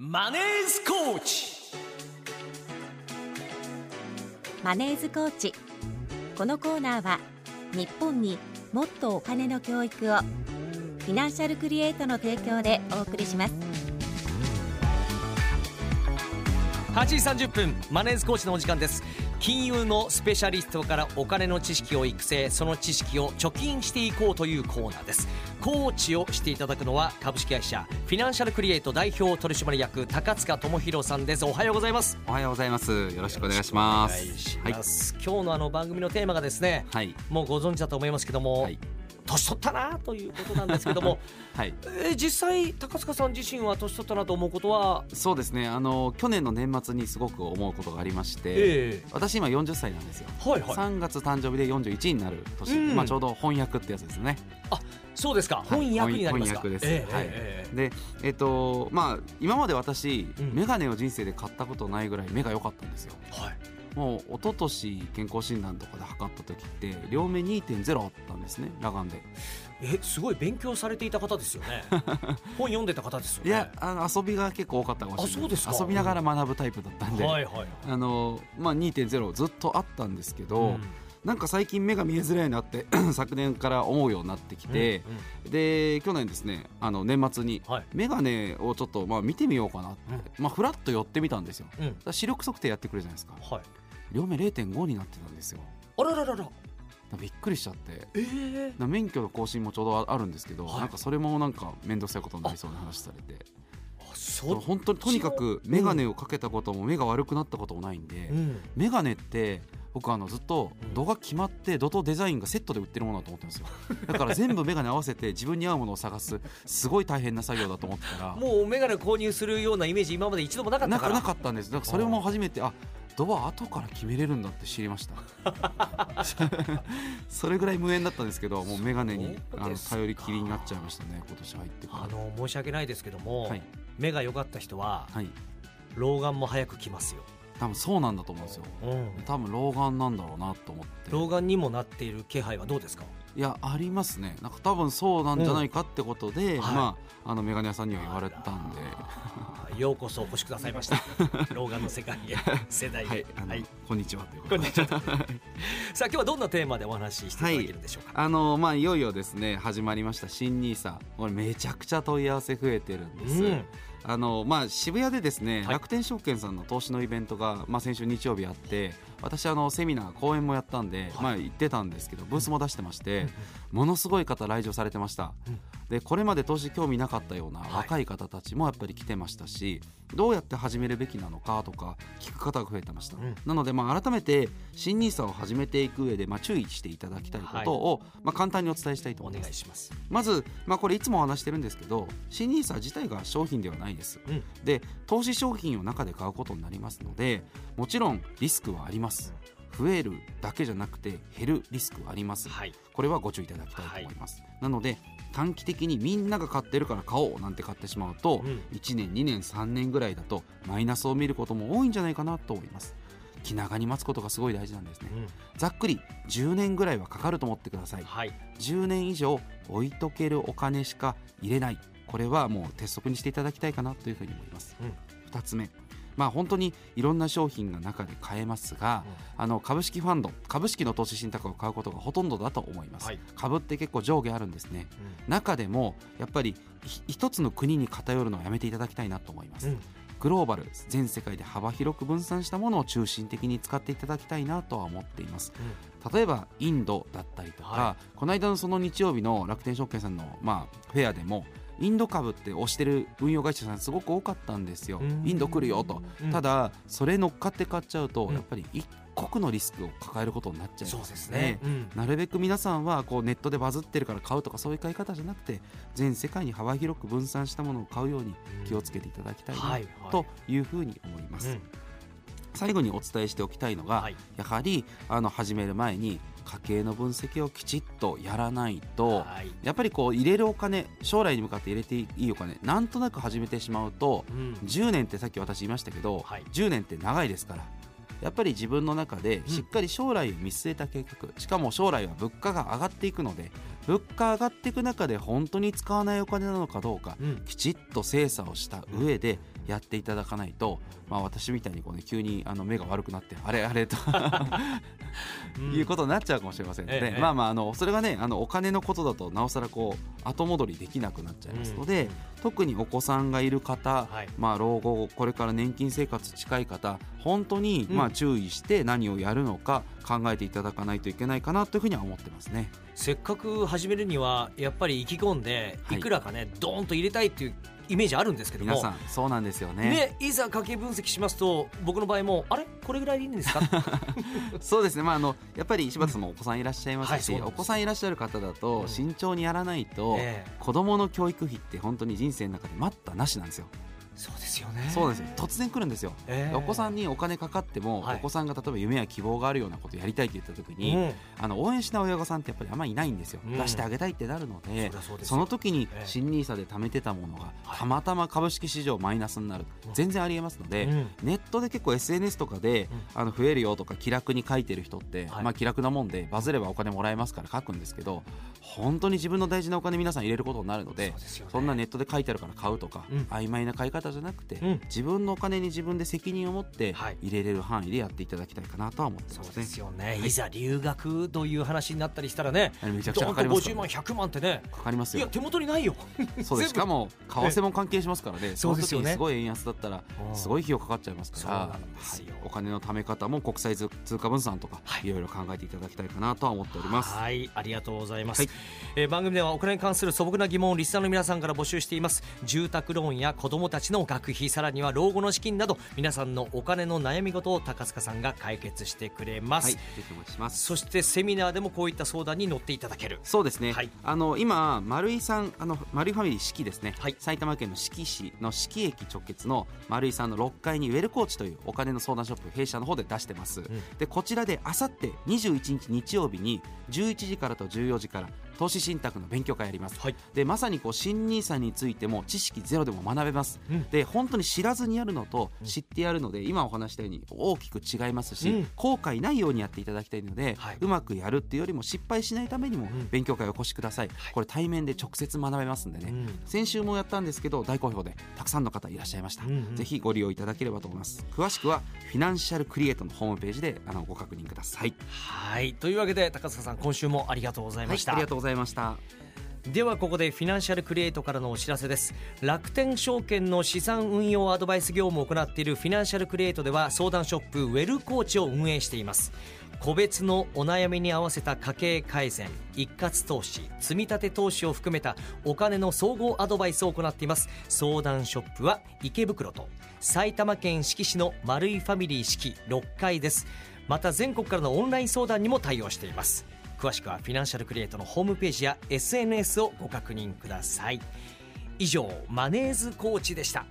マネースコーチ。マネーズコーチ。このコーナーは日本にもっとお金の教育をフィナンシャルクリエイトの提供でお送りします。8時30分マネースコーチのお時間です金融のスペシャリストからお金の知識を育成その知識を貯金していこうというコーナーですコーチをしていただくのは株式会社フィナンシャルクリエイト代表取締役高塚智博さんですおはようございますおはようございます。よろしくお願いします。お願い今日のあの番組のテーマがですねはい。もうご存知だと思いますけども、はい。年取ったなということなんですけども。はい。えー実際高塚さん自身は年取ったなと思うことは？そうですね。あの去年の年末にすごく思うことがありまして、え私今40歳なんですよ。えはいはい。3月誕生日で41になる年、うん。まあちょうど翻訳ってやつですね。そうですか、はい。翻訳になりますか。翻訳です。ええはい。ええ。で、えっとまあ今まで私、うん。メガネを人生で買ったことないぐらい目が良かったんですよ。はいもう一昨年健康診断とかで測った時って両目2.0あったんですね。裸眼で。えすごい勉強されていた方ですよね。本読んでた方ですよね。いや、あの遊びが結構多かったかもしれない。あそうですか。遊びながら学ぶタイプだったんで。はいはいあのまあ、2.0ずっとあったんですけど、うん。なんか最近目が見えづらいなって 昨年から思うようになってきて、うんで去年ですねあの年末に眼鏡をちょっとまあ見てみようかなって、まあ、フラッと寄ってみたんですよ。うん。視力測定やってくるじゃないですか。はい両目0.5になってたんですよ。あらららら。びっくりしちゃって。ええら免許の更新もちょうどあるんですけど、はい。なんかそれもなんか面倒くさいことになりそうな話されて。本当にとにかく眼鏡をかけたことも目が悪くなったこともないんで、うん。メガネって僕あのずっと度が決まって度とデザインがセットで売ってるものだと思ってますよ。だから全部メガネ合わせて自分に合うものを探すすごい大変な作業だと思ってたらもう眼鏡購入するようなイメージ今まで一度もなかったから。なかったんです。だからそれも初めてあドア後から決めれるんだって知りました。それぐらい無縁だったんですけどもうメガネにあの頼りきりになっちゃいましたね今年入ってから。あの申し訳ないですけども、はい。目が良かった人ははい。老眼も早く来ますよ、多分そうなんだと思うんですよ。うん、多分老眼なんだろうなと思って。老眼にもなっている気配はどうですか？いやありますね。なんか多分そうなんじゃないかってことで、はい。まああのメガネ屋さんには言われたんでようこそお越しくださいました。老眼の世界へ世代へ。はいはい。こんにちはということで。こんにちは。さあ今日はどんなテーマでお話ししていただけるんでしょうか、あのまあいよいよですね始まりました新ニーサこれめちゃくちゃ問い合わせ増えてるんです、うん。あのまあ渋谷でですね、はい。楽天証券さんの投資のイベントがまあ先週日曜日あって私あのセミナー講演もやったんで、はい。まあ行ってたんですけどブースも出してまして、うん。ものすごい方来場されてました、うんでこれまで投資興味なかったようなはい。若い方たちもやっぱり来てましたし、どうやって始めるべきなのかとか聞く方が増えてました、うん。なのでまあ改めて新ニーサを始めていく上でまあ注意していただきたいことを、まあ簡単にお伝えしたいとお願思います。いします。まず、まあ、これいつもお話してるんですけど新ニーサ自体が商品ではないです、うん。で投資商品を中で買うことになりますのでもちろんリスクはあります増えるだけじゃなくて減るリスクはあります。はい。これはご注意いただきたいと思います、なので短期的にみんなが買ってるから買おうなんて買ってしまうと、うん。1年2年3年ぐらいだとマイナスを見ることも多いんじゃないかなと思います。気長に待つことがすごい大事なんですね。うん。ざっくり10年ぐらいはかかると思ってください。はい。10年以上置いとけるお金しか入れない。これはもう鉄則にしていただきたいかなというふうに思います、うん。2つ目まあ本当にいろんな商品が中で買えますが、あの株式ファンド株式の投資信託を買うことがほとんどだと思います、はい。株って結構上下あるんですね。う中でもやっぱりひ一つの国に偏るのはやめていただきたいなと思います、んうん。グローバル全世界で幅広く分散したものを中心的に使っていただきたいなとは思っています。例えばインドだったりとか、はこの間のその日曜日の楽天証券さんの、まあ、フェアでもインド株って推してる運用会社さんすごく多かったんですよ。うん。インド来るよと、うん。ただそれ乗っかって買っちゃうと、うん。やっぱり一国のリスクを抱えることになっちゃいそうますですね、うん。なるべく皆さんはこうネットでバズってるから買うとかそういう買い方じゃなくて全世界に幅広く分散したものを買うように気をつけていただきたいなはい。というふうに思います、うん。最後にお伝えしておきたいのが、はい。やはりあの始める前に家計の分析をきちっとやらないとはい。やっぱりこう入れるお金将来に向かって入れていいお金なんとなく始めてしまうとうん。10年ってさっき私言いましたけど、はい。10年って長いですからやっぱり自分の中でうん。しっかり将来を見据えた計画、しかも将来は物価が上がっていくので物価上がっていく中で本当に使わないお金なのかどうかうん。きちっと精査をした上でやっていただかないと、まあ、私みたいにこう、ね、急にあの目が悪くなってあれあれと いうことになっちゃうかもしれませんので、ええまあまああのそれがねあのお金のことだとなおさらこう後戻りできなくなっちゃいますので、特にお子さんがいる方、はい。まあ、老後これから年金生活近い方本当にまあ注意して何をやるのか考えていただかないといけないかなというふうには思ってますね。せっかく始めるにはやっぱり意気込んではい。いくらかね、ドーンと入れたいっていうイメージあるんですけども。皆さんそうなんですよね。ね、いざ家計分析しますと僕の場合もあれ？これぐらいでいいんですか？そうですね、まあ、あのやっぱり柴田さんもお子さんいらっしゃいますし、うなんです。お子さんいらっしゃる方だとうん。慎重にやらないと、ええ。子供の教育費って本当に人生の中で待ったなしなんですよ。そうですよね。そうですよ。突然来るんですよ。ええ。お子さんにお金かかっても、はい。お子さんが例えば夢や希望があるようなことをやりたいって言った時に、うん。あの応援しない親御さんってやっぱりあんまりいないんですよ、うん。出してあげたいってなるのでその時にええ。新ニーサで貯めてたものがはい。たまたま株式市場マイナスになる、うん。全然ありえますので、うん。ネットで結構 SNS とかで、あの増えるよとか気楽に書いてる人って、はい。まあ気楽なもんでバズればお金もらえますから書くんですけど本当に自分の大事なお金皆さん入れることになるのでね。そんなネットで書いてあるから買うとか、うん。曖昧な買い方じゃなくて、うん。自分のお金に自分で責任を持ってはい。入れれる範囲でやっていただきたいかなとは思ってますね。そうです。よね、い、ざ留学という話になったりしたらねめちゃくちゃ50かかりますから万100万ってね。かかりますよ。いや手元にないよ。そうです。しかも為替も関係しますからね。そうですよね。にすごい円安だったらうん。すごい費用かかっちゃいますからはい。お金の貯め方も国際通貨分散とか、はい。い、ろいろ考えていただきたいかなとは思っております。はい。ありがとうございます、はい。えー番組ではお金に関する素朴な疑問をリスナーの皆さんから募集しています。住宅ローンや子どもたちの学費さらには老後の資金など皆さんのお金の悩み事を高塚さんが解決してくれます、はい、ぜひお待ちします。そしてセミナーでもこういった相談に乗っていただける。そうですね、はい。あの今、丸井さんあの丸井ファミリー四季ですね、はい。埼玉県の四季市の四季駅直結の丸井さんの6階にウェルコーチというお金の相談ショップ弊社の方で出してます、でこちらであさって21日日曜日に11時からと14時から投資信託の勉強会やります、はい。でまさにこう新ニーサについても知識ゼロでも学べます、うん。で本当に知らずにやるのと知ってやるので今お話したように大きく違いますし、うん。後悔ないようにやっていただきたいので、はい。うまくやるっていうよりも失敗しないためにもん。勉強会をお越しください、これ対面で直接学べますんでね、うん。先週もやったんですけど大好評でたくさんの方いらっしゃいました、うんうん。ぜひご利用いただければと思います。詳しくはフィナンシャルクリエイトのホームページであのご確認ください。はい。というわけで高塚さん今週もありがとうございました、はい、ありがとうございました。ではここでフィナンシャルクリエイトからのお知らせです。楽天証券の資産運用アドバイス業務を行っているフィナンシャルクリエイトでは相談ショップウェルコーチを運営しています。個別のお悩みに合わせた家計改善一括投資積み立て投資を含めたお金の総合アドバイスを行っています。相談ショップは池袋と埼玉県志木市の丸いファミリー四季6階です。また全国からのオンライン相談にも対応しています。詳しくはフィナンシャルクリエイトのホームページや SNS をご確認ください。以上マネーズコーチでした。